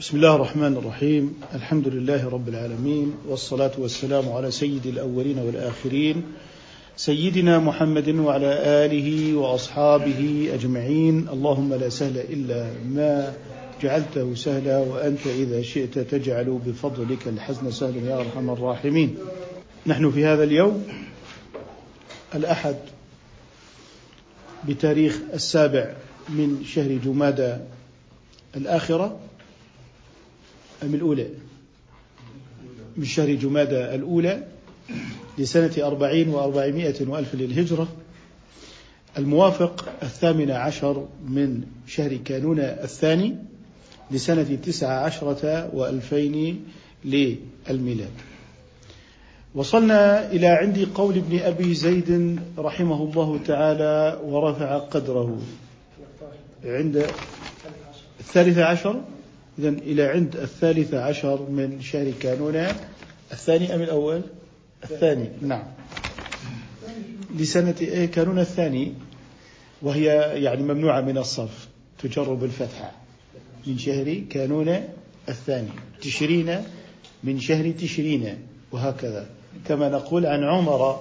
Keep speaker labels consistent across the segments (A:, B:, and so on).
A: بسم الله الرحمن الرحيم. الحمد لله رب العالمين والصلاة والسلام على سيد الأولين والآخرين سيدنا محمد وعلى آله وأصحابه أجمعين. اللهم لا سهل إلا ما جعلته سهلا وأنت إذا شئت تجعل بفضلك الحزن سهلا يا أرحم الراحمين. نحن في هذا اليوم الأحد بتاريخ السابع من شهر جمادى الآخرة. أم الأولى؟ من شهر جمادى الأولى لسنة أربعين وأربعمائة وألف للهجرة. الموافق الثامن عشر من شهر كانون الثاني لسنة تسعة عشرة وألفين للميلاد. وصلنا إلى عند قول ابن أبي زيد رحمه الله تعالى ورفع قدره. عند الثالث عشر؟ إذا إلى عند الثالث عشر من شهر كانون. الثاني أم الأول؟ الثاني. نعم. لسنة إيه؟ كانون الثاني وهي يعني ممنوعة من الصرف تجر بالفتحة من شهر كانون الثاني تشرين من شهر تشرين وهكذا. كما نقول عن عمر.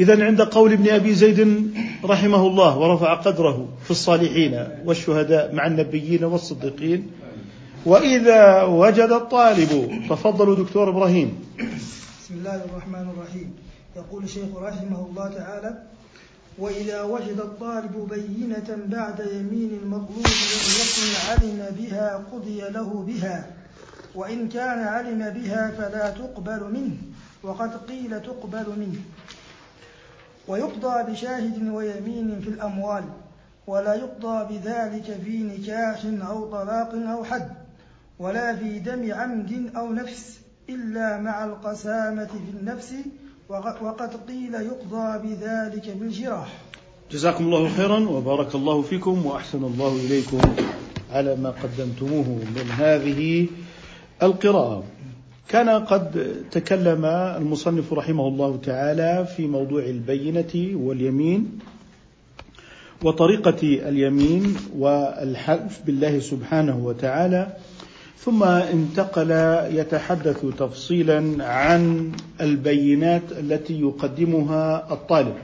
A: إذا عند قول ابن أبي زيد رحمه الله ورفع قدره في الصالحين والشهداء مع النبيين والصديقين وإذا وجد الطالب تفضلوا دكتور إبراهيم.
B: بسم الله الرحمن الرحيم. يقول الشيخ رحمه الله تعالى وإذا وجد الطالب بينة بعد يمين المطلوب لم يكن علم بها قضي له بها وإن كان علم بها فلا تقبل منه وقد قيل تقبل منه. ويقضى بشاهد ويمين في الأموال ولا يقضى بذلك في نكاح أو طلاق أو حد. ولا في دم عمد أو نفس إلا مع القسامة في النفس وقد قيل يقضى بذلك بالجراح.
A: جزاكم الله خيرا وبارك الله فيكم وأحسن الله إليكم على ما قدمتموه من هذه القراءة. كان قد تكلم المصنف رحمه الله تعالى في موضوع البينة واليمين وطريقة اليمين والحلف بالله سبحانه وتعالى ثم انتقل يتحدث تفصيلا عن البينات التي يقدمها الطالب.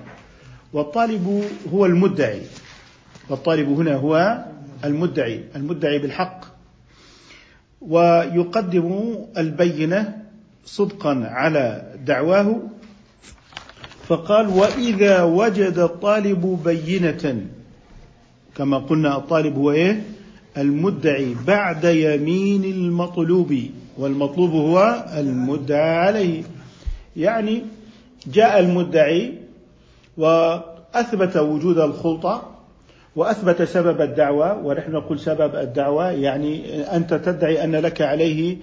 A: والطالب هو المدعي. والطالب هنا هو المدعي المدعي بالحق. ويقدم البينة صدقا على دعواه. فقال وإذا وجد الطالب بينة كما قلنا الطالب هو إيه؟ المدعي بعد يمين المطلوب والمطلوب هو المدعى عليه. يعني جاء المدعي وأثبت وجود الخلطة وأثبت سبب الدعوة ونحن نقول سبب الدعوة يعني أنت تدعي أن لك عليه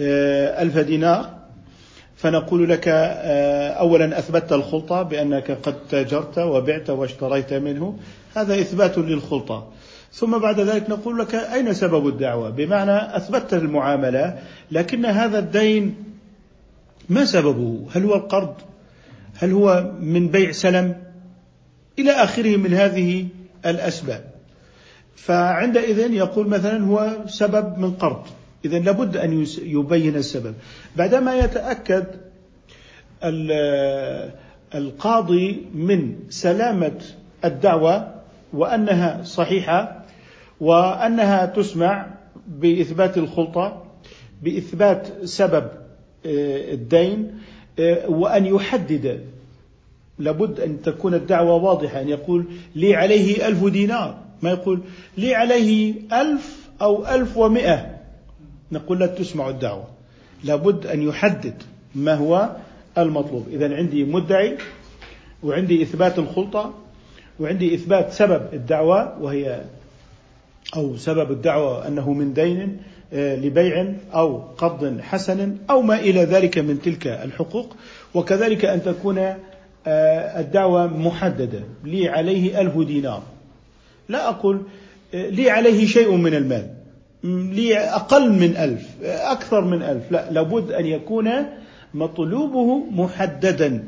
A: آه، ألف دينار. فنقول لك آه، اولا أثبتت الخلطة بأنك قد تاجرت وبعت واشتريت منه. هذا إثبات للخلطة. ثم بعد ذلك نقول لك أين سبب الدعوة؟ بمعنى أثبتت المعاملة لكن هذا الدين ما سببه؟ هل هو القرض؟ هل هو من بيع سلم؟ إلى آخره من هذه الأسباب. فعندئذ يقول مثلا هو سبب من قرض. إذا لابد أن يبين السبب. بعدما يتأكد القاضي من سلامة الدعوة وأنها صحيحة وأنها تسمع بإثبات الخلطة بإثبات سبب آه، الدين آه، وأن يحدد. لابد أن تكون الدعوة واضحة أن يقول لي عليه ألف دينار ما يقول لي عليه ألف أو ألف ومئة. نقول لا تسمع الدعوة. لابد أن يحدد ما هو المطلوب. اذا عندي مدعي وعندي إثبات الخلطة وعندي إثبات سبب الدعوة وهي أو سبب الدعوة أنه من دين آه، لبيع أو قبض حسن أو ما إلى ذلك من تلك الحقوق. وكذلك أن تكون آه، الدعوة محددة. لي عليه ألف دينار. لا أقول آه، لي عليه شيء من المال. لي أقل من ألف أكثر من ألف. لا لابد أن يكون مطلوبه محددا.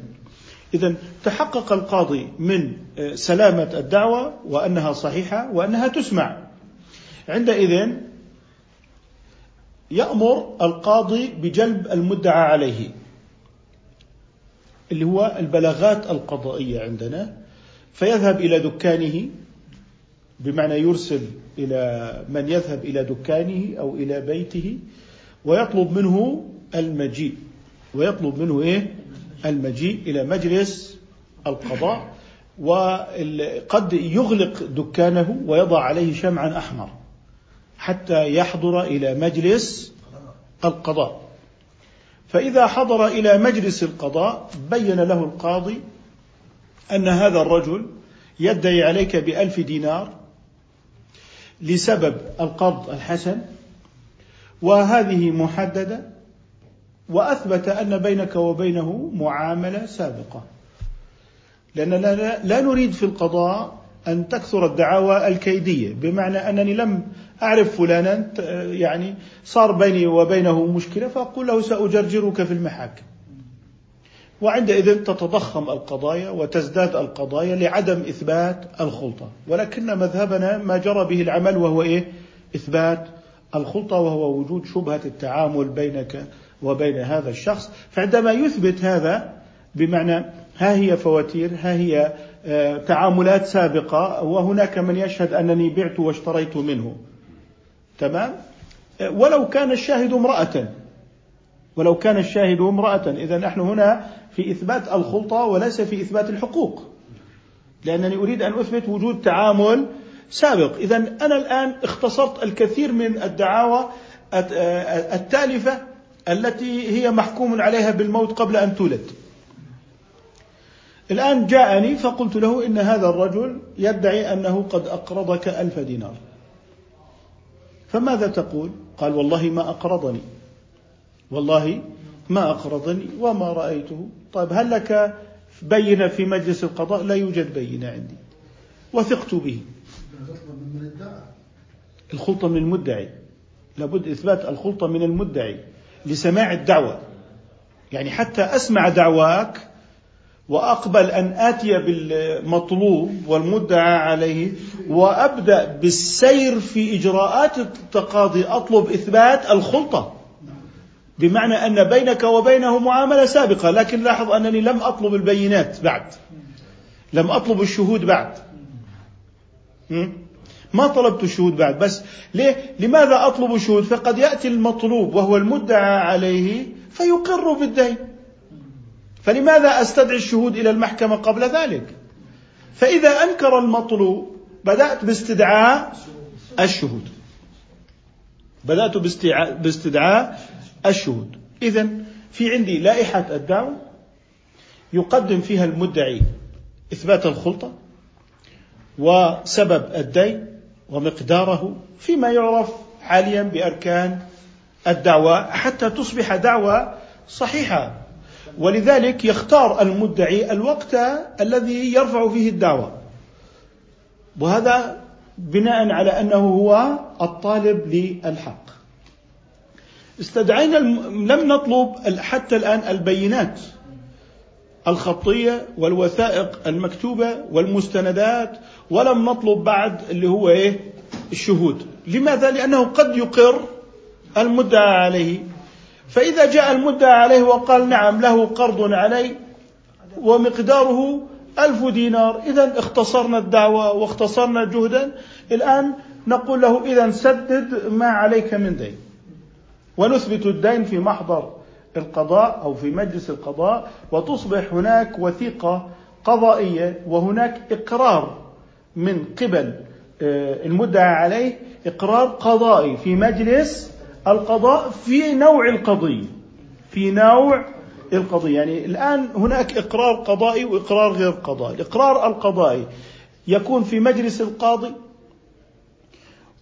A: إذا تحقق القاضي من سلامة الدعوة وأنها صحيحة وأنها تسمع. عندئذ يأمر القاضي بجلب المدعى عليه اللي هو البلاغات القضائية عندنا فيذهب إلى دكانه بمعنى يرسل إلى من يذهب إلى دكانه أو إلى بيته ويطلب منه المجيء. ويطلب منه إيه؟ المجيء إلى مجلس القضاء وقد يغلق دكانه ويضع عليه شمعا أحمر. حتى يحضر إلى مجلس القضاء. فإذا حضر إلى مجلس القضاء بين له القاضي أن هذا الرجل يدعي عليك بألف دينار لسبب القرض الحسن وهذه محددة وأثبت أن بينك وبينه معاملة سابقة. لأننا لا نريد في القضاء أن تكثر الدعاوى الكيدية بمعنى أنني لم أعرف فلانا يعني صار بيني وبينه مشكلة فأقول له سأجرجرك في المحاكم. وعندئذ تتضخم القضايا وتزداد القضايا لعدم إثبات الخلطة. ولكن مذهبنا ما جرى به العمل وهو إيه؟ إثبات الخلطة وهو وجود شبهة التعامل بينك وبين هذا الشخص. فعندما يثبت هذا بمعنى ها هي فواتير ها هي آه، تعاملات سابقة وهناك من يشهد أنني بعت واشتريت منه. تمام؟ ولو كان الشاهد امرأة. ولو كان الشاهد امرأة. إذا نحن هنا في إثبات الخلطة وليس في إثبات الحقوق. لأنني أريد أن أثبت وجود تعامل سابق. إذا أنا الآن اختصرت الكثير من الدعاوى التالفة التي هي محكوم عليها بالموت قبل أن تولد. الآن جاءني فقلت له إن هذا الرجل يدعي أنه قد أقرضك ألف دينار. فماذا تقول؟ قال والله ما أقرضني. والله ما أقرضني وما رأيته. طيب هل لك بينة في مجلس القضاء؟ لا يوجد بينة عندي. وثقت به. الخلطة من المدعي. لابد إثبات الخلطة من المدعي لسماع الدعوة. يعني حتى أسمع دعواك وأقبل أن آتي بالمطلوب والمدعى عليه وأبدأ بالسير في إجراءات التقاضي. أطلب إثبات الخلطة بمعنى أن بينك وبينه معاملة سابقة لكن لاحظ أنني لم أطلب البينات بعد لم أطلب الشهود بعد. ما طلبت الشهود بعد بس ليه؟ لماذا أطلب الشهود؟ فقد يأتي المطلوب وهو المدعى عليه فيقر بالدين فلماذا أستدعي الشهود إلى المحكمة قبل ذلك؟ فإذا أنكر المطلوب بدأت باستدعاء الشهود. بدأت باستدعاء الشهود. اذا في عندي لائحة الدعوة يقدم فيها المدعي إثبات الخلطة وسبب الدين ومقداره فيما يعرف حاليا بأركان الدعوة حتى تصبح دعوة صحيحة. ولذلك يختار المدعي الوقت الذي يرفع فيه الدعوة. وهذا بناء على أنه هو الطالب للحق. استدعينا لم نطلب حتى الآن البينات. الخطية والوثائق المكتوبة والمستندات ولم نطلب بعد اللي هو إيه؟ الشهود. لماذا؟ لأنه قد يقر المدعى عليه. فإذا جاء المدعى عليه وقال نعم له قرض علي ومقداره ألف دينار إذا اختصرنا الدعوة واختصرنا جهدا. الآن نقول له إذا سدد ما عليك من دين. ونثبت الدين في محضر القضاء أو في مجلس القضاء وتصبح هناك وثيقة قضائية وهناك إقرار من قبل آه، المدعى عليه إقرار قضائي في مجلس القضاء في نوع القضية في نوع القضية يعني الآن هناك إقرار قضائي وإقرار غير قضائي. الإقرار القضائي يكون في مجلس القاضي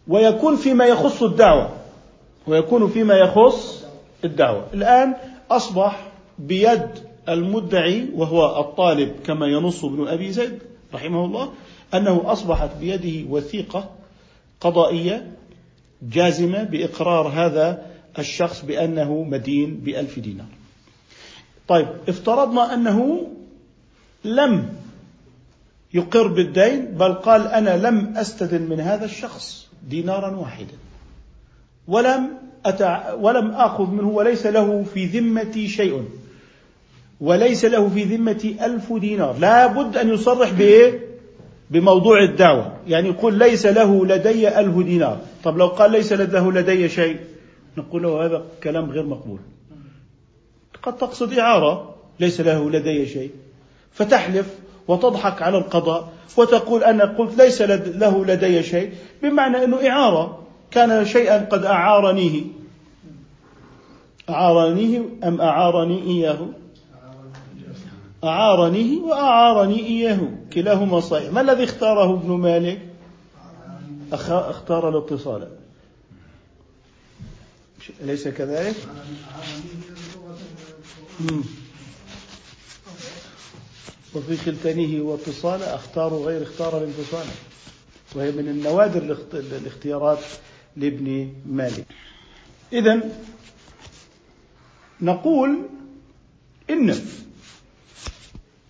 A: ويكون فيما يخص الدعوة ويكون فيما يخص الدعوة. الآن أصبح بيد المدعي وهو الطالب كما ينص ابن أبي زيد رحمه الله أنه أصبحت بيده وثيقة قضائية جازمة بإقرار هذا الشخص بأنه مدين بألف دينار. طيب افترضنا أنه لم يقر بالدين بل قال أنا لم أستدن من هذا الشخص دينارا واحدا. ولم أتع ولم آخذ منه وليس له في ذمتي شيء. وليس له في ذمتي ألف دينار. لا بد أن يصرح بإيه بموضوع الدعوة. يعني يقول ليس له لدي ألف دينار. طب لو قال ليس له لدي شيء نقول له هذا كلام غير مقبول. قد تقصد إعارة ليس له لدي شيء. فتحلف وتضحك على القضاء وتقول أنا قلت ليس له لدي شيء بمعنى أنه إعارة. كان شيئا قد أعارنيه. أعارنيه أم أعارني إياه؟ أعارنيه وأعارني إياه. كلاهما صحيح. ما الذي اختاره ابن مالك؟ اختار الاتصال. أليس كذلك؟ وفي خلتانه واتصال أختار غير اختار الانفصال وهي من النوادر الاختيارات لابن مالك. إذا نقول إن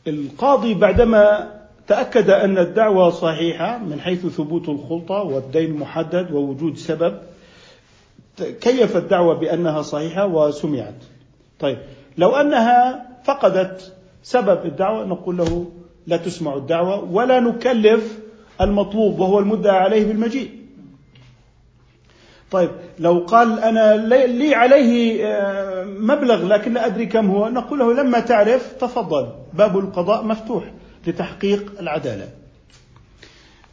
A: القاضي بعدما تأكد أن الدعوة صحيحة من حيث ثبوت الخلطة والدين محدد ووجود سبب كيف الدعوة بأنها صحيحة وسمعت؟ طيب لو أنها فقدت سبب الدعوة نقول له لا تسمع الدعوة ولا نكلف المطلوب وهو المدعى عليه بالمجيء. طيب لو قال أنا لي عليه آه، مبلغ لكن لا أدري كم هو نقول له لما تعرف تفضل باب القضاء مفتوح لتحقيق العدالة.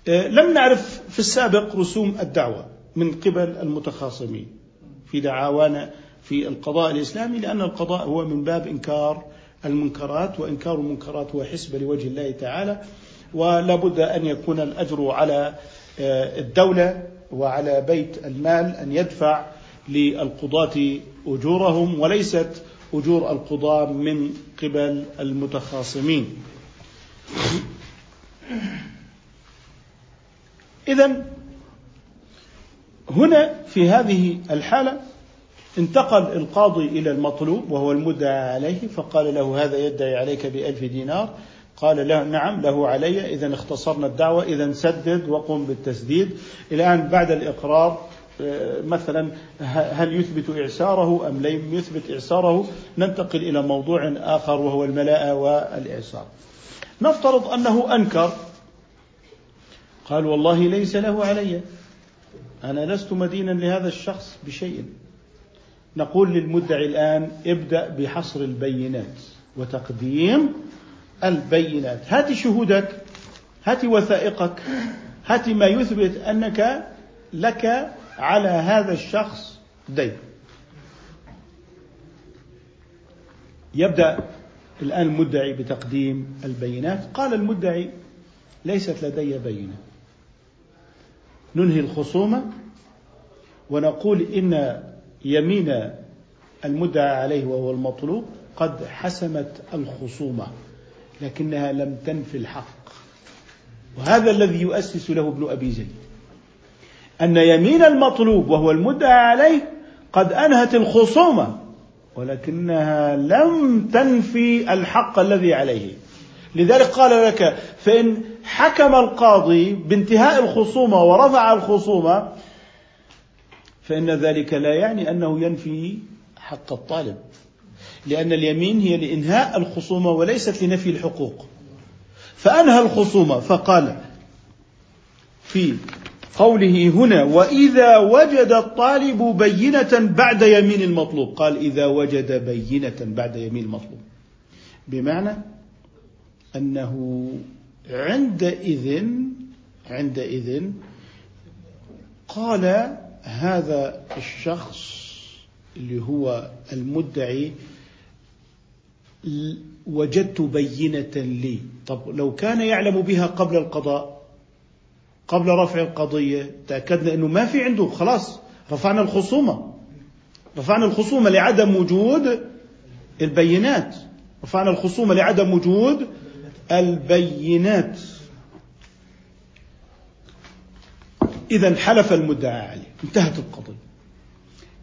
A: آه، لم نعرف في السابق رسوم الدعوة من قبل المتخاصمين في دعاوانا في القضاء الإسلامي لأن القضاء هو من باب إنكار المنكرات وإنكار المنكرات هو حسب لوجه الله تعالى ولا بد أن يكون الأجر على آه، الدولة وعلى بيت المال أن يدفع للقضاة أجورهم وليست أجور القضاة من قبل المتخاصمين. إذا هنا في هذه الحالة انتقل القاضي إلى المطلوب وهو المدعى عليه فقال له هذا يدعي عليك بألف دينار قال له نعم له علي إذا اختصرنا الدعوة إذا سدد وقم بالتسديد. الآن بعد الإقرار آه، مثلا هل يثبت إعساره أم لم يثبت إعساره؟ ننتقل إلى موضوع آخر وهو الملاءة والإعسار. نفترض أنه أنكر. قال والله ليس له علي. أنا لست مدينا لهذا الشخص بشيء. نقول للمدعي الآن ابدأ بحصر البينات وتقديم البينات. هات شهودك هات وثائقك هات ما يثبت أنك لك على هذا الشخص دين. يبدأ الآن المدعي بتقديم البينات. قال المدعي ليست لدي بينة. ننهي الخصومة ونقول إن يمين المدعى عليه وهو المطلوب قد حسمت الخصومة. لكنها لم تنفي الحق. وهذا الذي يؤسس له ابن أبي زيد أن يمين المطلوب وهو المدعى عليه قد أنهت الخصومة ولكنها لم تنفي الحق الذي عليه. لذلك قال لك فإن حكم القاضي بانتهاء الخصومة ورفع الخصومة فإن ذلك لا يعني أنه ينفي حق الطالب. لأن اليمين هي لإنهاء الخصومة وليست لنفي الحقوق. فأنهى الخصومة فقال في قوله هنا وإذا وجد الطالب بينة بعد يمين المطلوب. قال إذا وجد بينة بعد يمين المطلوب. بمعنى أنه عندئذ عندئذ قال هذا الشخص اللي هو المدعي وجدت بينة لي. طب لو كان يعلم بها قبل القضاء قبل رفع القضية تأكدنا أنه ما في عنده. خلاص رفعنا الخصومة. رفعنا الخصومة لعدم وجود البينات. رفعنا الخصومة لعدم وجود البينات. إذا حلف المدعى عليه. انتهت القضية.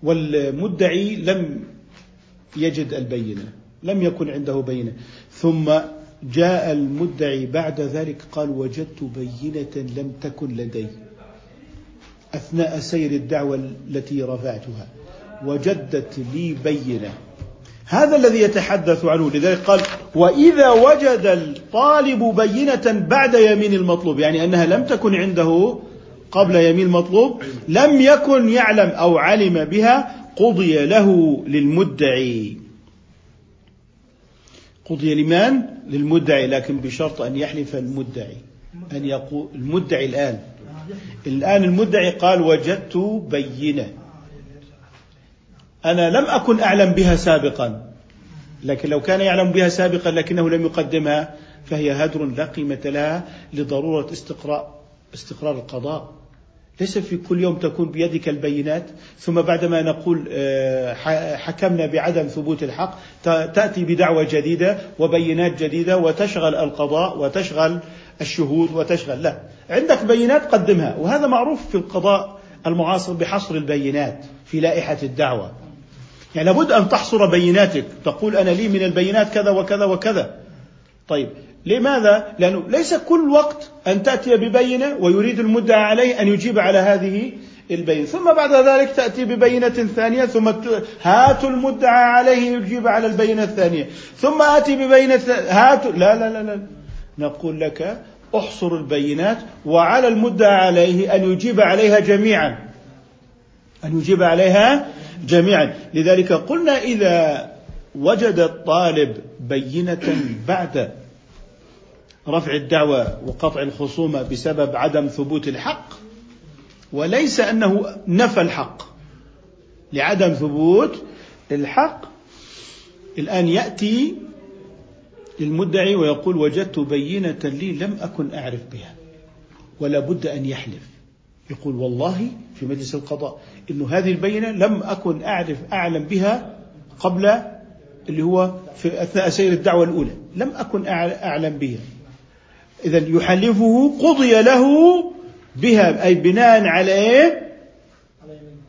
A: والمدعي لم يجد البينة. لم يكن عنده بينة. ثم جاء المدعي بعد ذلك قال وجدت بينة لم تكن لدي أثناء سير الدعوة التي رفعتها. وجدت لي بينة. هذا الذي يتحدث عنه. لذلك قال وإذا وجد الطالب بينة بعد يمين المطلوب يعني أنها لم تكن عنده قبل يمين المطلوب لم يكن يعلم أو علم بها قضي له للمدعي. قضي لمن؟ للمدعي لكن بشرط أن يحلف المدعي أن يقول المدعي الآن. الآن المدعي قال وجدت بينة. أنا لم أكن أعلم بها سابقا. لكن لو كان يعلم بها سابقا لكنه لم يقدمها فهي هدر لا قيمة لها لضرورة استقراء استقرار القضاء. ليس في كل يوم تكون بيدك البينات ثم بعدما نقول آه، حكمنا بعدم ثبوت الحق تأتي بدعوة جديدة وبينات جديدة وتشغل القضاء وتشغل الشهود وتشغل. لا عندك بينات قدمها وهذا معروف في القضاء المعاصر بحصر البينات في لائحة الدعوة. يعني لابد أن تحصر بيناتك تقول أنا لي من البينات كذا وكذا وكذا. طيب لماذا؟ لأنه ليس كل وقت أن تأتي ببينة ويريد المدعى عليه أن يجيب على هذه البينة. ثم بعد ذلك تأتي ببينة ثانية ثم هات المدعى عليه يجيب على البينة الثانية. ثم آتي ببينة هات لا لا لا لا. نقول لك احصر البينات وعلى المدعى عليه أن يجيب عليها جميعا. أن يجيب عليها جميعا. لذلك قلنا إذا وجد الطالب بينة بعد رفع الدعوة وقطع الخصومة بسبب عدم ثبوت الحق وليس أنه نفى الحق. لعدم ثبوت الحق الآن يأتي للمدعي ويقول وجدت بينة لي لم أكن أعرف بها ولا بد أن يحلف. يقول والله في مجلس القضاء إنه هذه البينة لم أكن أعرف أعلم بها قبل اللي هو في أثناء سير الدعوة الأولى لم أكن أعلم بها. اذا يحلفه قضي له بها أي بناء على إيه؟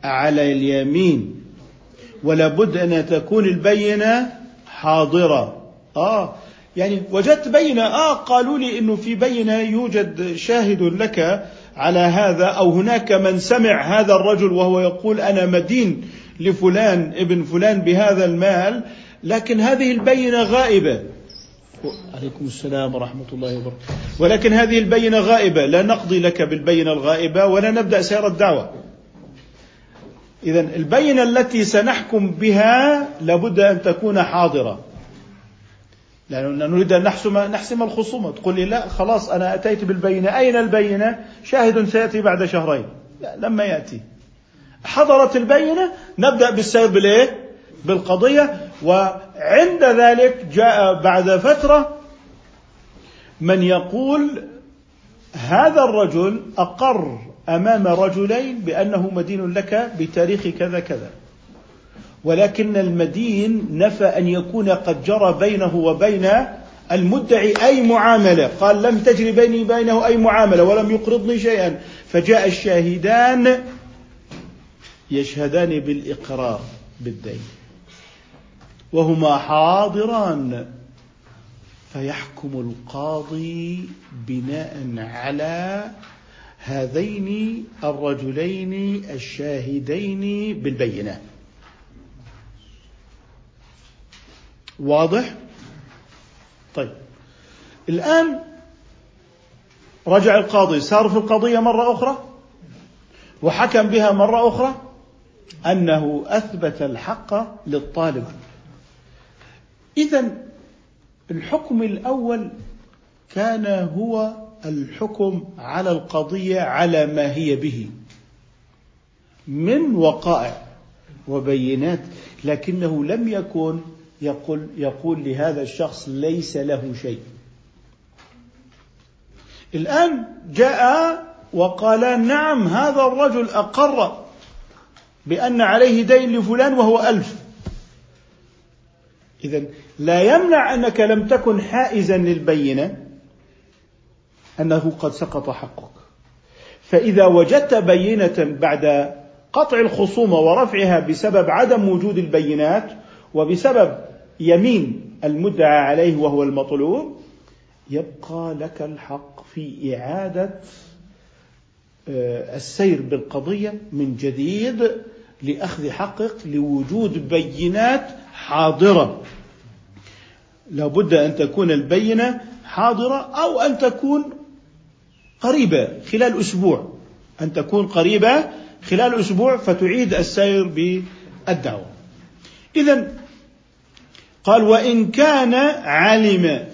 A: على اليمين. ولا بد أن تكون البينة حاضرة. آه. يعني وجدت بينة. آه قالوا لي إنه في بينة يوجد شاهد لك على هذا أو هناك من سمع هذا الرجل وهو يقول أنا مدين لفلان ابن فلان بهذا المال لكن هذه البينة غائبة. عليكم السلام ورحمة الله وبركاته. ولكن هذه البينة غائبة. لا نقضي لك بالبينة الغائبة ولا نبدأ سير الدعوة. إذا البينة التي سنحكم بها لابد أن تكون حاضرة. لأننا نريد أن نحسم نحسم الخصومة. تقول لي لا خلاص أنا أتيت بالبينة. أين البينة؟ شاهد سيأتي بعد شهرين. لا لما يأتي. حضرت البينة نبدأ بالسير بالإيه؟ بالقضية. وعند ذلك جاء بعد فترة من يقول هذا الرجل أقر أمام رجلين بأنه مدين لك بتاريخ كذا كذا. ولكن المدين نفى أن يكون قد جرى بينه وبين المدعي أي معاملة. قال لم تجري بيني وبينه أي معاملة ولم يقرضني شيئا. فجاء الشاهدان يشهدان بالإقرار بالدين. وهما حاضران. فيحكم القاضي بناء على هذين الرجلين الشاهدين بالبينة. واضح؟ طيب. الآن رجع القاضي. صار في القضية مرة أخرى؟ وحكم بها مرة أخرى؟ أنه أثبت الحق للطالب. إذا الحكم الأول كان هو الحكم على القضية على ما هي به من وقائع وبينات لكنه لم يكن يقول يقول لهذا الشخص ليس له شيء. الآن جاء وقال نعم هذا الرجل أقر بأن عليه دين لفلان وهو ألف. إذا لا يمنع أنك لم تكن حائزا للبينة أنه قد سقط حقك. فإذا وجدت بينة بعد قطع الخصومة ورفعها بسبب عدم وجود البينات وبسبب يمين المدعى عليه وهو المطلوب يبقى لك الحق في إعادة آه، السير بالقضية من جديد لأخذ حقك لوجود بينات حاضرة. لابد أن تكون البينة حاضرة أو أن تكون قريبة خلال أسبوع. أن تكون قريبة خلال أسبوع فتعيد السير بالدعوة. إذا قال وإن كان علم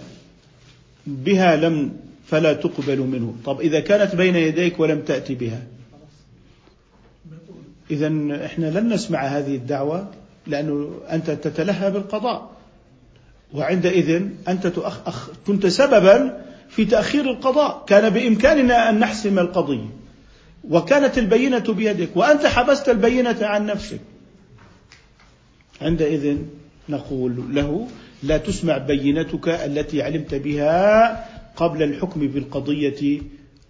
A: بها لم فلا تقبل منه. طب إذا كانت بين يديك ولم تأتي بها. إذا إحنا لن نسمع هذه الدعوة لأنه أنت تتلهى بالقضاء. وعندئذ أنت تؤخ كنت سببا في تأخير القضاء. كان بإمكاننا أن نحسم القضية. وكانت البينة بيدك. وأنت حبست البينة عن نفسك. عندئذ نقول له لا تسمع بينتك التي علمت بها قبل الحكم بالقضية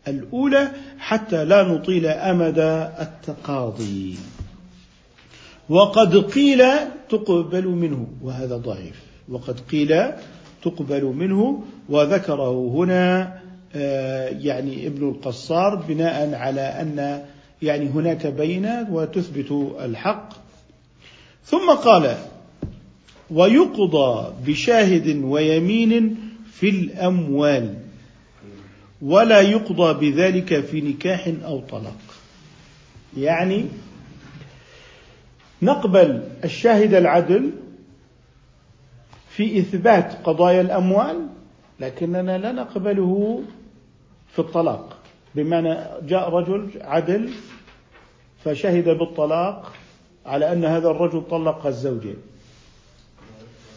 A: الأولى حتى لا نطيل أمد التقاضي. وقد قيل تقبل منه وهذا ضعيف. وقد قيل تقبل منه وذكره هنا آه، يعني ابن القصار بناء على أن يعني هناك بينة وتثبت الحق. ثم قال ويقضى بشاهد ويمين في الأموال. ولا يقضى بذلك في نكاح أو طلاق. يعني نقبل الشاهد العدل في إثبات قضايا الأموال لكننا لا نقبله في الطلاق. بمعنى جاء رجل عدل فشهد بالطلاق على أن هذا الرجل طلق الزوجة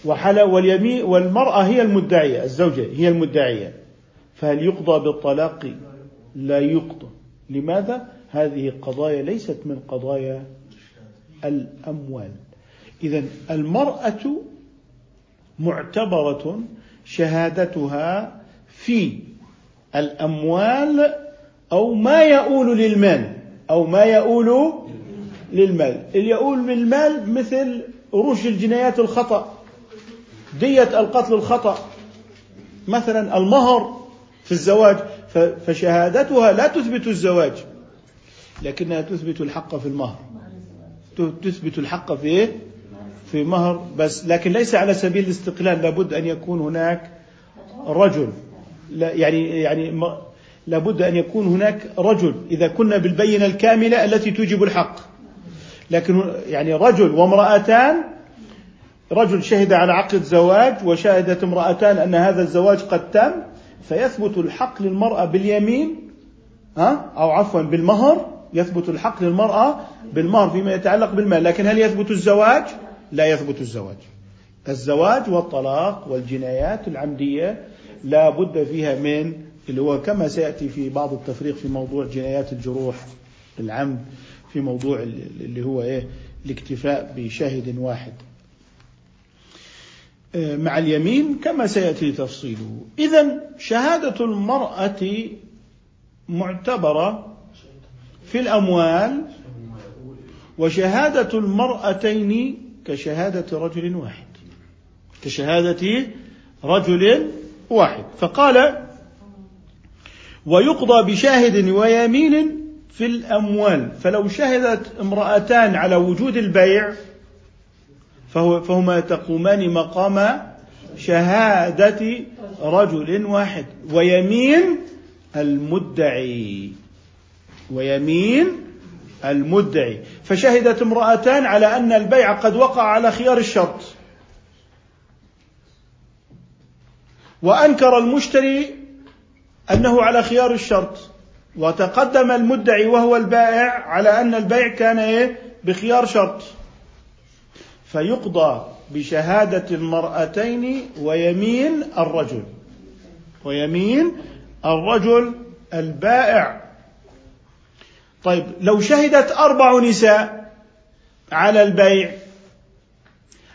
A: وحل واليمين والمرأة هي المدعية الزوجة هي المدعية. فهل يقضى بالطلاق لا يقضى. لماذا؟ هذه قضايا ليست من قضايا الأموال. إذا المرأة معتبرة شهادتها في الأموال أو ما يؤول للمال أو ما يؤول للمال. اللي يؤول للمال مثل رش الجنايات الخطأ دية القتل الخطأ. مثلا المهر في الزواج فشهادتها لا تثبت الزواج لكنها تثبت الحق في المهر. تثبت الحق في إيه؟ في مهر بس. لكن ليس على سبيل الاستقلال لابد أن يكون هناك رجل. لا يعني يعني لابد أن يكون هناك رجل. إذا كنا بالبينة الكاملة التي توجب الحق. لكن يعني رجل وامرأتان رجل شهد على عقد زواج وشهدت امرأتان أن هذا الزواج قد تم فيثبت الحق للمرأة باليمين ها؟ أو عفوا بالمهر يثبت الحق للمرأة بالمهر فيما يتعلق بالمال. لكن هل يثبت الزواج؟ لا يثبت الزواج. الزواج والطلاق والجنايات العمدية لا بد فيها من اللي هو كما سيأتي في بعض التفريق في موضوع جنايات الجروح العمد في موضوع اللي هو إيه؟ الاكتفاء بشاهد واحد. مع اليمين كما سيأتي تفصيله اذا شهادة المرأة معتبرة في الأموال وشهادة المرأتين كشهادة رجل واحد. كشهادة رجل واحد. فقال ويقضى بشاهد ويمين في الأموال. فلو شهدت امرأتان على وجود البيع فهو فهما تقومان مقام شهادة رجل واحد. ويمين المدعي. ويمين المدعي. فشهدت امرأتان على أن البيع قد وقع على خيار الشرط. وأنكر المشتري أنه على خيار الشرط. وتقدم المدعي وهو البائع على أن البيع كان إيه؟ بخيار شرط. فيقضى بشهادة المرأتين ويمين الرجل. ويمين الرجل البائع. طيب لو شهدت أربع نساء على البيع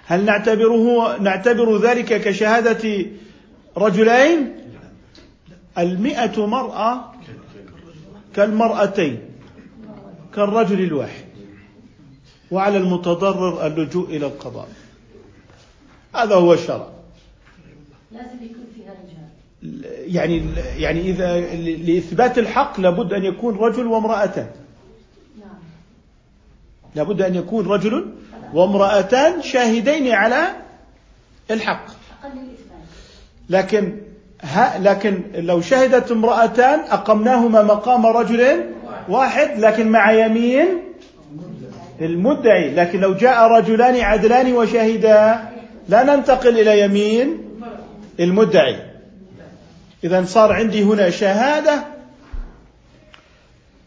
A: هل نعتبره نعتبر ذلك كشهادة رجلين؟ المئة مرأة كالمرأتين كالرجل الواحد. وعلى المتضرر اللجوء إلى القضاء. هذا هو الشرع.
C: لازم يكون فيها رجال.
A: يعني يعني إذا لإثبات الحق لابد أن يكون رجل وامرأتان.
C: نعم.
A: لابد أن يكون رجل وامرأتان شاهدين على الحق. لكن ها لكن لو شهدت امرأتان أقمناهما مقام رجل واحد لكن مع يمين المدعي لكن لو جاء رجلان عدلان وشهدا لا ننتقل إلى يمين المدعي. إذا صار عندي هنا شهادة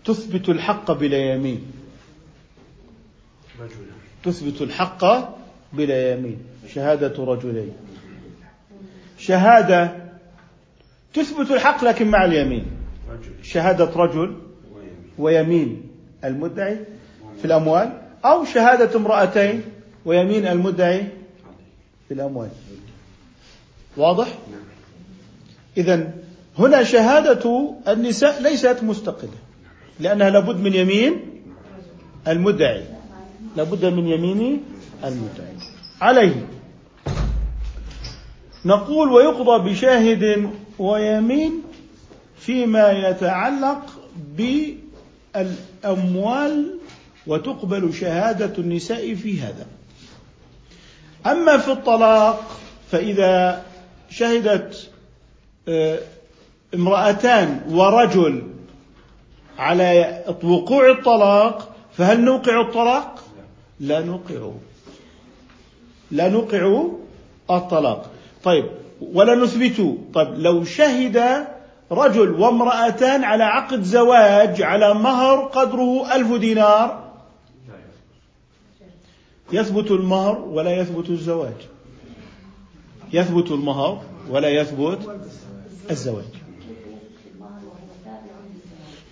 A: تثبت الحق بلا يمين. تثبت الحق بلا يمين. شهادة رجلين. شهادة تثبت الحق لكن مع اليمين. شهادة رجل ويمين. المدعي في الأموال أو شهادة امرأتين ويمين المدعي في الأموال. واضح؟ إذا هنا شهادة النساء ليست مستقلة لأنها لابد من يمين المدعي. لابد من يمين المدعي. عليه. نقول ويقضى بشاهد ويمين فيما يتعلق بالأموال وتقبل شهادة النساء في هذا. أما في الطلاق فإذا شهدت آه، امرأتان ورجل على وقوع الطلاق فهل نوقع الطلاق؟ لا نوقعه لا نوقع الطلاق. طيب ولا نثبته طيب لو شهد رجل وامرأتان على عقد زواج على مهر قدره ألف دينار يثبت المهر ولا يثبت الزواج. يثبت المهر ولا يثبت الزواج.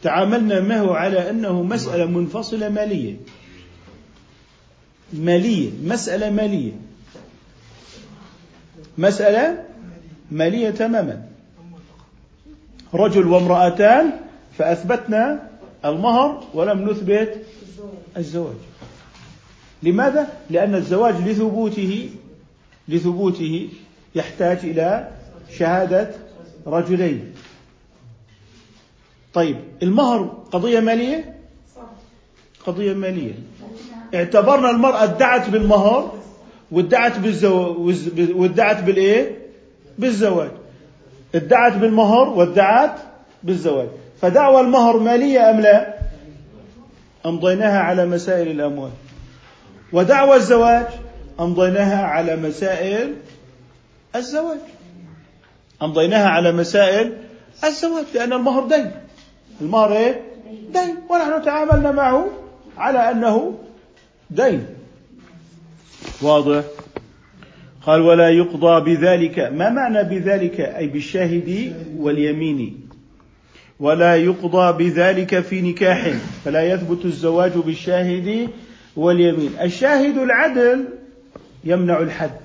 A: تعاملنا معه على أنه مسألة منفصلة مالية. مالية مسألة مالية. مسألة مالية تماما. رجل وامرأتان فأثبتنا المهر ولم نثبت الزواج. لماذا؟ لأن الزواج لثبوته لثبوته يحتاج إلى شهادة رجلين. طيب المهر قضية مالية؟ قضية مالية. اعتبرنا المرأة ادعت بالمهر وادعت بالزواج وادعت بالإيه؟ بالزواج. ادعت بالمهر وادعت بالزواج. فدعوى المهر مالية أم لا؟ أمضيناها على مسائل الأموال. ودعوى الزواج أمضيناها على مسائل الزواج. أمضيناها على مسائل الزواج لأن المهر دين. المهر إيه؟ دين. ونحن تعاملنا معه على أنه دين. واضح؟ قال ولا يقضى بذلك ما معنى بذلك؟ أي بالشاهد واليمين. ولا يقضى بذلك في نكاح. فلا يثبت الزواج بالشاهد واليمين. الشاهد العدل يمنع الحد.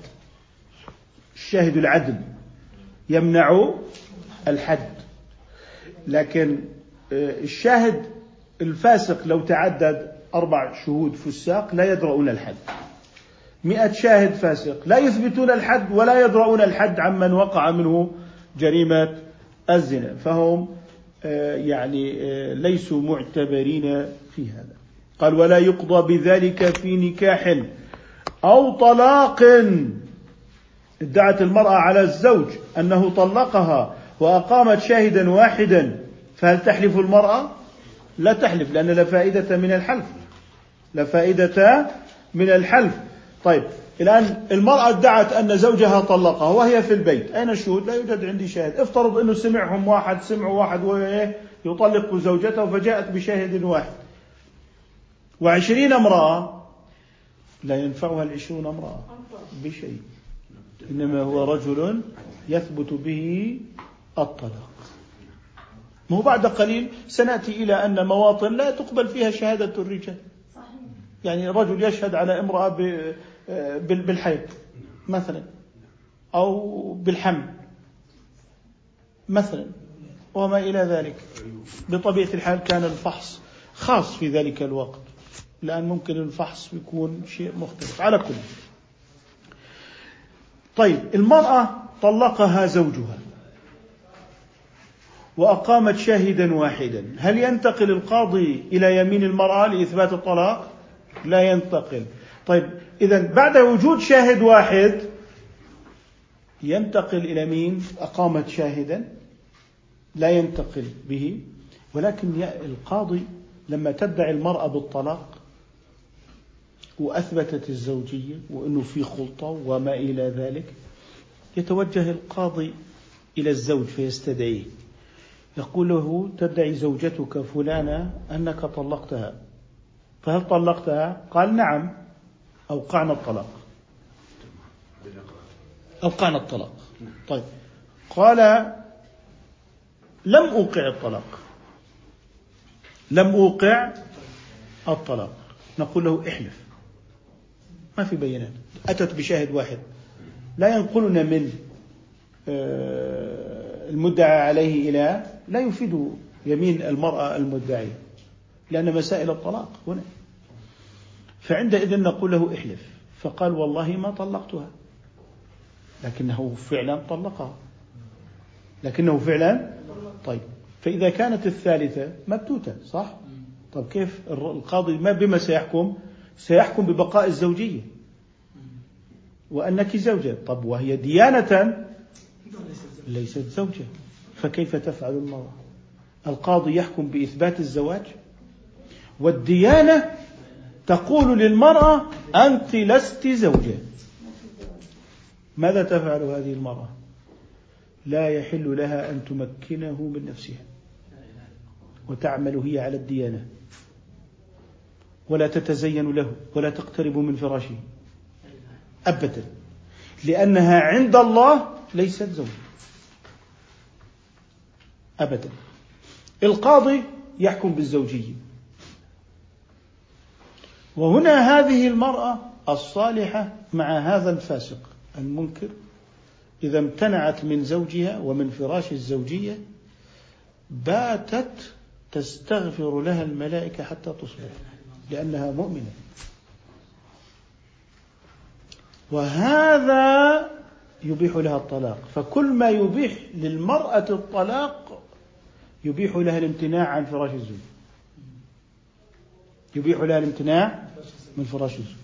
A: الشاهد العدل يمنع الحد. لكن آه، الشاهد الفاسق لو تعدد أربع شهود فساق لا يدرؤون الحد. مئة شاهد فاسق لا يثبتون الحد ولا يدرؤون الحد عمن وقع منه جريمة الزنا. فهم آه، يعني آه، ليسوا معتبرين في هذا. قال ولا يقضى بذلك في نكاح أو طلاق. ادعت المرأة على الزوج أنه طلقها وأقامت شاهدا واحدا فهل تحلف المرأة؟ لا تحلف لأن لا فائدة من الحلف. لا فائدة من الحلف. طيب الآن المرأة ادعت أن زوجها طلقها وهي في البيت أين الشهود؟ لا يوجد عندي شاهد. افترض أنه سمعهم واحد سمعوا واحد يطلق زوجته فجاءت بشاهد واحد. وعشرين امرأة. لا ينفعها العشرون امرأة. بشيء. إنما هو رجل يثبت به الطلاق. ما هو بعد قليل سنأتي إلى أن مواطن لا تقبل فيها شهادة الرجال. يعني رجل يشهد على امرأة بالحيض مثلا أو بالحمل مثلا وما إلى ذلك. بطبيعة الحال كان الفحص خاص في ذلك الوقت. الآن ممكن الفحص يكون شيء مختلف. على كل طيب المرأة طلقها زوجها وأقامت شاهدا واحدا. هل ينتقل القاضي إلى يمين المرأة لإثبات الطلاق؟ لا ينتقل. طيب إذا بعد وجود شاهد واحد ينتقل إلى مين؟ أقامت شاهدا لا ينتقل به. ولكن القاضي لما تدعي المرأة بالطلاق وأثبتت الزوجية وأنه في خلطة وما إلى ذلك يتوجه القاضي إلى الزوج فيستدعيه. يقول له تدعي زوجتك فلانة أنك طلقتها. فهل طلقتها؟ قال نعم أوقعنا الطلاق. أوقعنا الطلاق. طيب. قال لم أوقع الطلاق. لم أوقع الطلاق. نقول له احلف. ما في بينات أتت بشاهد واحد. لا ينقلنا من آه، المدعى عليه إلى لا يفيد يمين المرأة المدعية لأن مسائل الطلاق هنا. فعندئذ نقول له احلف. فقال والله ما طلقتها. لكنه فعلا طلقها. لكنه فعلا طيب. فإذا كانت الثالثة مبتوتة صح؟ طب كيف القاضي ما بما سيحكم؟ سيحكم ببقاء الزوجية. وأنك زوجة. طب وهي ديانة ليست زوجة. فكيف تفعل المرأة؟ القاضي يحكم بإثبات الزواج؟ والديانة تقول للمرأة أنت لست زوجة. ماذا تفعل هذه المرأة؟ لا يحل لها أن تمكنه من نفسها. وتعمل هي على الديانة. ولا تتزين له ولا تقترب من فراشه. أبدا. لأنها عند الله ليست زوجة. أبدا. القاضي يحكم بالزوجية وهنا هذه المرأة الصالحة مع هذا الفاسق المنكر إذا امتنعت من زوجها ومن فراش الزوجية باتت تستغفر لها الملائكة حتى تصبح. لأنها مؤمنة. وهذا يبيح لها الطلاق. فكل ما يبيح للمرأة الطلاق يبيح لها الامتناع عن فراش الزوج. يبيح لها الامتناع من فراش الزوج.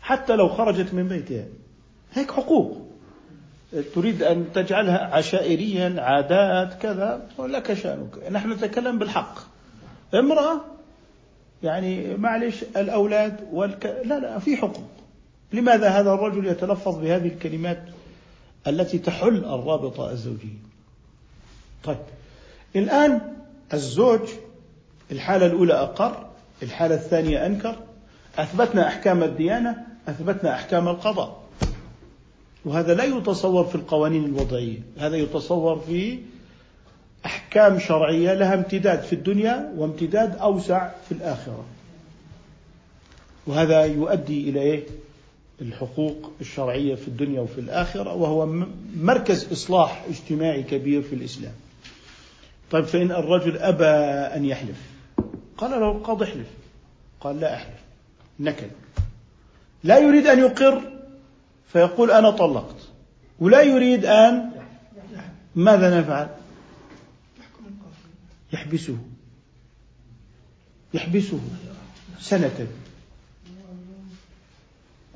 A: حتى لو خرجت من بيتها. هيك حقوق. تريد أن تجعلها عشائريا عادات كذا. لك شأنك. نحن نتكلم بالحق. امرأة يعني معلش الأولاد والك... لا لا في حقوق لماذا هذا الرجل يتلفظ بهذه الكلمات التي تحل الرابطة الزوجية؟ طيب الآن الزوج الحالة الأولى أقر الحالة الثانية أنكر أثبتنا أحكام الديانة أثبتنا أحكام القضاء. وهذا لا يتصور في القوانين الوضعية هذا يتصور في أحكام شرعية لها امتداد في الدنيا وامتداد أوسع في الآخرة. وهذا يؤدي إلى إيه؟ الحقوق الشرعية في الدنيا وفي الآخرة وهو مركز إصلاح اجتماعي كبير في الإسلام. طيب فإن الرجل أبى أن يحلف قال له القاضي احلف. قال لا أحلف نكل لا يريد أن يقر فيقول أنا طلقت. ولا يريد أن ماذا نفعل؟ يحبسه. يحبسه سنة.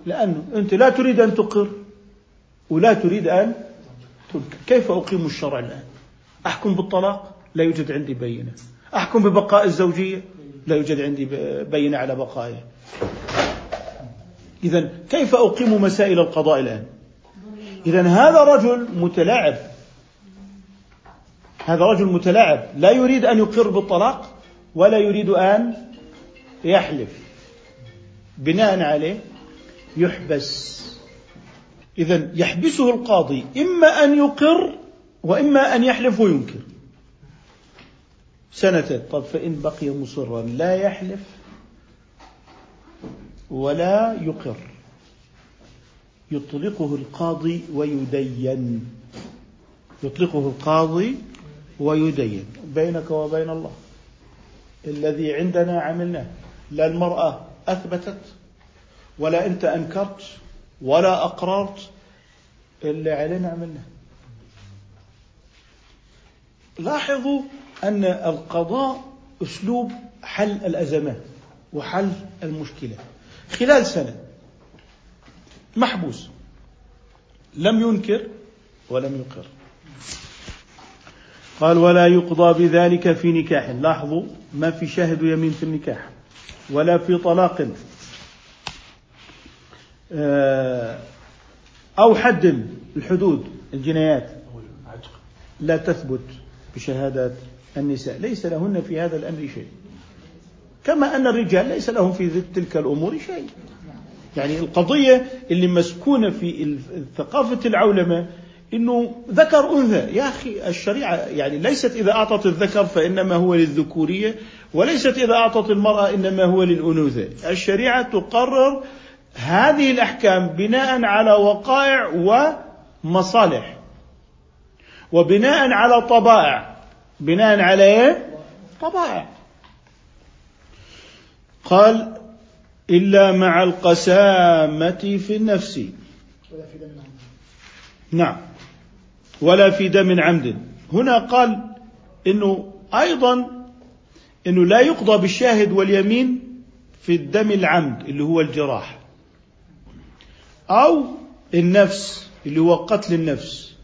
A: لأنه أنت لا تريد أن تقر ولا تريد أن تنكر. كيف أقيم الشرع الآن؟ أحكم بالطلاق؟ لا يوجد عندي بينة. أحكم ببقاء الزوجية؟ لا يوجد عندي بينة على بقائها إذا كيف أقيم مسائل القضاء الآن؟ إذا هذا رجل متلاعب. هذا رجل متلاعب. لا يريد أن يقر بالطلاق ولا يريد أن يحلف. بناء عليه يحبس. إذا يحبسه القاضي. إما أن يقر وإما أن يحلف وينكر. سنة. طب فإن بقي مصرا لا يحلف ولا يقر. يطلقه القاضي ويدين. يطلقه القاضي ويدين. بينك وبين الله. الذي عندنا عملناه. لا المرأة أثبتت ولا أنت أنكرت ولا أقررت اللي علينا عملناه. لاحظوا أن القضاء أسلوب حل الأزمات وحل المشكلة. خلال سنة محبوس. لم ينكر ولم يقر. قال ولا يقضى بذلك في نكاح. لاحظوا ما في شاهد يمين في النكاح ولا في طلاق. آه، أو حد الحدود الجنايات. لا تثبت بشهادات النساء. ليس لهن في هذا الأمر شيء. كما أن الرجال ليس لهم في تلك الأمور شيء. يعني القضية اللي مسكونة في ثقافة العولمة إنه ذكر أنثى. يا أخي الشريعة يعني ليست إذا أعطت الذكر فإنما هو للذكورية وليست إذا أعطت المرأة إنما هو للانوثه الشريعة تقرر هذه الأحكام بناء على وقائع ومصالح وبناء على طبائع. بناء على إيه؟ طبائع. قال إلا مع القسامة في النفس. نعم. ولا في دم عمد. هنا قال إنه أيضا إنه لا يقضى بالشاهد واليمين في الدم العمد اللي هو الجراح. أو النفس اللي هو قتل النفس.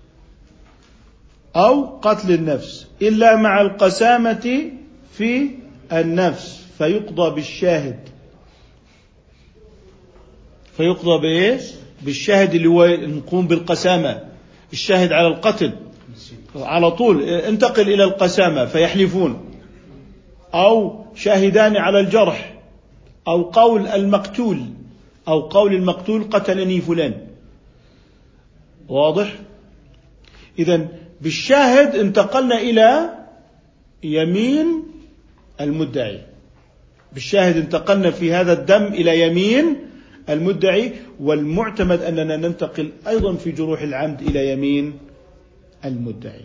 A: أو قتل النفس. إلا مع القسامة في النفس. فيقضى بالشاهد. فيقضى بإيش؟ بالشاهد اللي هو نقوم بالقسامة. الشاهد على القتل. على طول انتقل إلى القسامة فيحلفون. أو شاهدان على الجرح. أو قول المقتول. أو قول المقتول قتلني فلان. واضح؟ اذا بالشاهد انتقلنا إلى يمين المدعي. بالشاهد انتقلنا في هذا الدم إلى يمين المدعي والمعتمد أننا ننتقل أيضا في جروح العمد إلى يمين المدعي.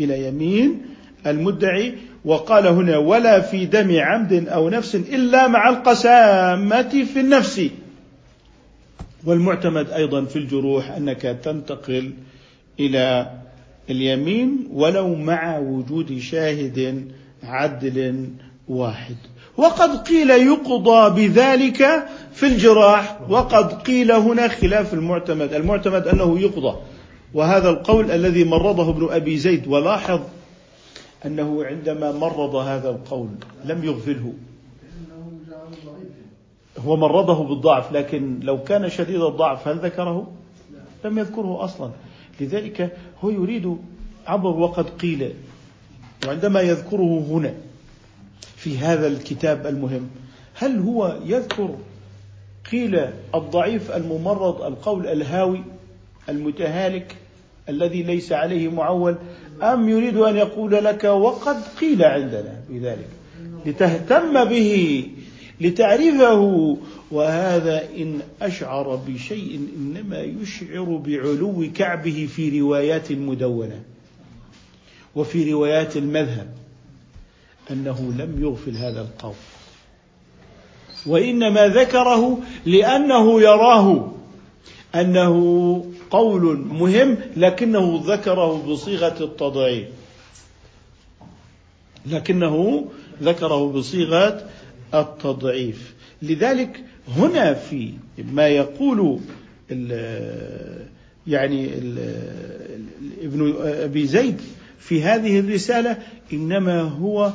A: إلى يمين المدعي وقال هنا ولا في دم عمد أو نفس إلا مع القسامة في النفس. والمعتمد أيضا في الجروح أنك تنتقل إلى اليمين ولو مع وجود شاهد عدل واحد. وقد قيل يقضى بذلك في الجراح وقد قيل هنا خلاف المعتمد المعتمد أنه يقضى. وهذا القول الذي مرضه ابن أبي زيد ولاحظ أنه عندما مرض هذا القول لم يغفله. هو مرضه بالضعف لكن لو كان شديد الضعف هل ذكره؟ لم يذكره أصلا. لذلك هو يريد عبر وقد قيل وعندما يذكره هنا. في هذا الكتاب المهم. هل هو يذكر قيل الضعيف الممرض القول الهاوي المتهالك الذي ليس عليه معول أم يريد أن يقول لك وقد قيل عندنا بذلك؟ لتهتم به لتعرفه. وهذا إن أشعر بشيء إنما يشعر بعلو كعبه في روايات المدونة وفي روايات المذهب. أنه لم يغفل هذا القول. وإنما ذكره لأنه يراه أنه قول مهم لكنه ذكره بصيغة التضعيف. لكنه ذكره بصيغة التضعيف. لذلك هنا في ما يقول يعني ابن أبي زيد في هذه الرسالة إنما هو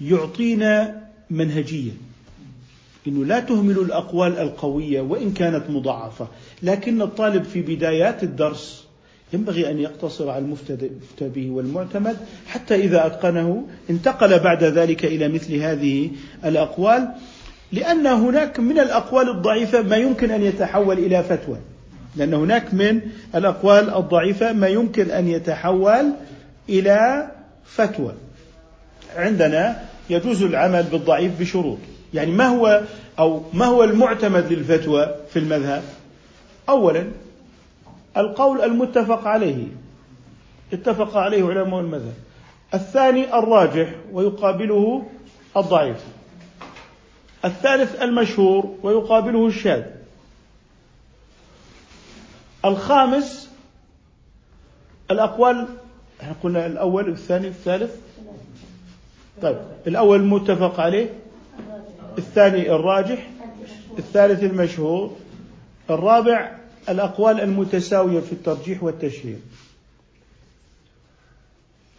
A: يعطينا منهجية إنه لا تهملوا الأقوال القوية وإن كانت مضاعفة، لكن الطالب في بدايات الدرس ينبغي أن يقتصر على المفتى به والمعتمد حتى إذا أتقنه انتقل بعد ذلك إلى مثل هذه الأقوال لأن هناك من الأقوال الضعيفة ما يمكن أن يتحول إلى فتوى. لأن هناك من الأقوال الضعيفة ما يمكن أن يتحول إلى فتوى. عندنا يجوز العمل بالضعيف بشروط. يعني ما هو أو ما هو المعتمد للفتوى في المذهب؟ أولا القول المتفق عليه. اتفق عليه علماء المذهب. الثاني الراجح ويقابله الضعيف. الثالث المشهور ويقابله الشاذ. الخامس الأقوال إحنا قلنا الأول الثاني الثالث. طيب الأول متفق عليه الثاني الراجح الثالث المشهور الرابع الأقوال المتساوية في الترجيح والتشهير.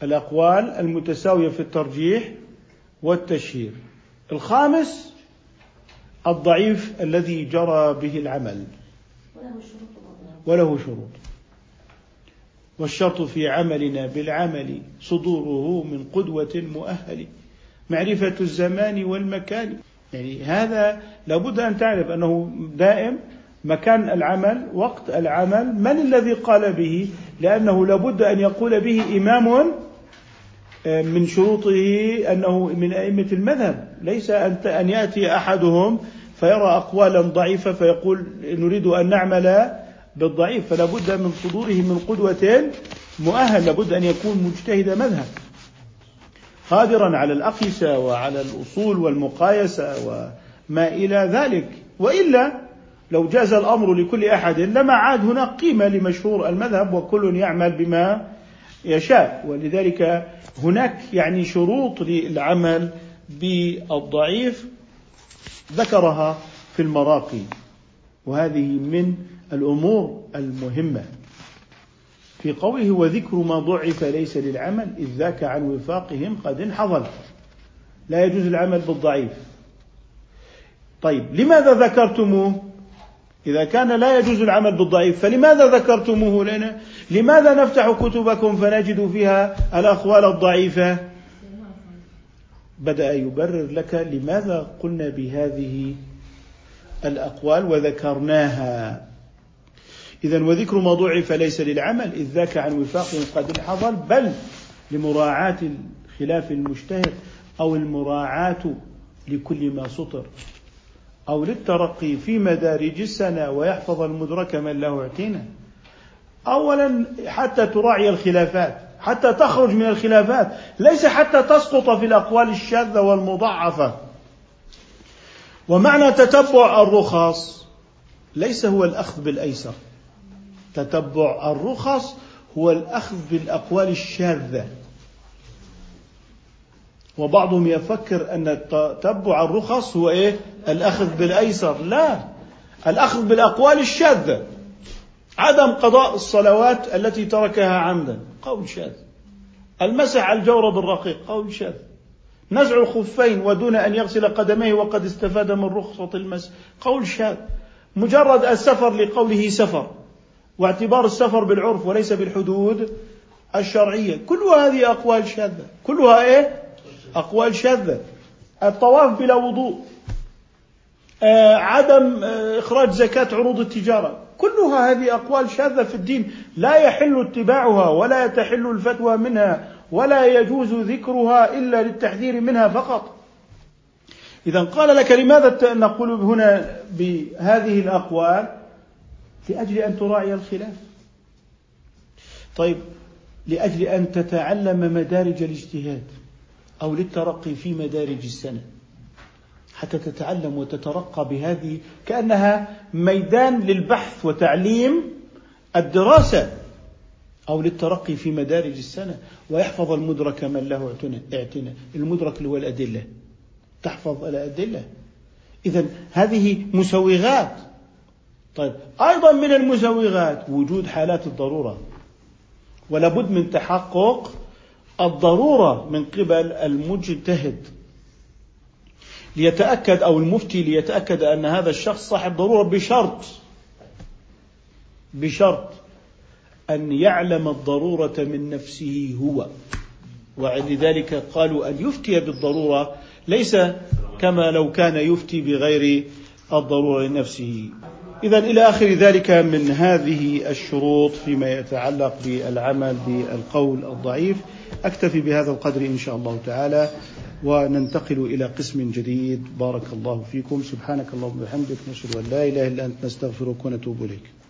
A: الأقوال المتساوية في الترجيح والتشهير. الخامس الضعيف الذي جرى به العمل.
C: وله شروط.
A: والشرط في عملنا بالعمل صدوره من قدوة مؤهل. معرفة الزمان والمكان. يعني هذا لابد أن تعرف أنه دائم مكان العمل وقت العمل. من الذي قال به؟ لأنه لابد أن يقول به إمام آه، من شروطه أنه من أئمة المذهب. ليس أن أن يأتي أحدهم فيرى أقوالا ضعيفة فيقول نريد أن نعمل بالضعيف فلا بد من صدوره من قدوة مؤهل لابد أن يكون مجتهد مذهب. قادرا على الأقيسة وعلى الأصول والمقايسة وما إلى ذلك. وإلا لو جاز الأمر لكل أحد لما عاد هناك قيمة لمشهور المذهب وكل يعمل بما يشاء. ولذلك هناك يعني شروط للعمل بالضعيف ذكرها في المراقي. وهذه من الأمور المهمة. في قوله وذكر ما ضعف ليس للعمل إذ ذاك عن وفاقهم قد انحضل لا يجوز العمل بالضعيف. طيب لماذا ذكرتموه؟ إذا كان لا يجوز العمل بالضعيف فلماذا ذكرتموه لنا؟ لماذا نفتح كتبكم فنجد فيها الأقوال الضعيفة؟ بدأ يبرر لك لماذا قلنا بهذه الأقوال وذكرناها. إذا وذكر ما ضعف ليس للعمل إذ ذاك عن وفاق قد انحضل بل لمراعاة الخلاف المجتهد أو المراعاة لكل ما سطر أو للترقي في مدارج السنة ويحفظ المدرك من له اعتنى أولا حتى تراعي الخلافات حتى تخرج من الخلافات ليس حتى تسقط في الأقوال الشاذة والمضعفة ومعنى تتبع الرخص ليس هو الأخذ بالأيسر. تتبع الرخص هو الأخذ بالأقوال الشاذة. وبعضهم يفكر أن تتبع الرخص هو إيه؟ الأخذ بالأيسر. لا الأخذ بالأقوال الشاذة. عدم قضاء الصلوات التي تركها عمدا قول شاذ. المسح على الجورب الرقيق قول شاذ. نزع الخفين ودون أن يغسل قدميه وقد استفاد من رخصة المسح قول شاذ. مجرد السفر لقوله سفر. واعتبار السفر بالعرف وليس بالحدود الشرعية. كل هذه أقوال شاذة. كلها إيه؟ أقوال شاذة. الطواف بلا وضوء. آه، عدم آه، إخراج زكاة عروض التجارة. كلها هذه أقوال شاذة في الدين. لا يحل اتباعها ولا تحل الفتوى منها ولا يجوز ذكرها إلا للتحذير منها فقط. إذا قال لك لماذا نقول هنا بهذه الأقوال؟ لأجل أن تراعي الخلاف. طيب لأجل أن تتعلم مدارج الاجتهاد أو للترقي في مدارج السنة حتى تتعلم وتترقى بهذه كأنها ميدان للبحث وتعليم الدراسة أو للترقي في مدارج السنة. ويحفظ المدرك من له اعتنى المدرك اللي هو الأدلة. تحفظ الأدلة. إذا هذه مسوغات. طيب أيضا من المسوغات وجود حالات الضرورة ولابد من تحقق الضرورة من قبل المجتهد ليتأكد أو المفتي ليتأكد أن هذا الشخص صاحب ضرورة بشرط بشرط أن يعلم الضرورة من نفسه هو. ولذلك قالوا أن يفتي بالضرورة ليس كما لو كان يفتي بغير الضرورة لنفسه. إذا إلى آخر ذلك من هذه الشروط فيما يتعلق بالعمل بالقول الضعيف. أكتفي بهذا القدر إن شاء الله تعالى وننتقل إلى قسم جديد. بارك الله فيكم. سبحانك اللهم وبحمدك نشهد أن لا إله إلا أنت نستغفرك ونتوب إليك.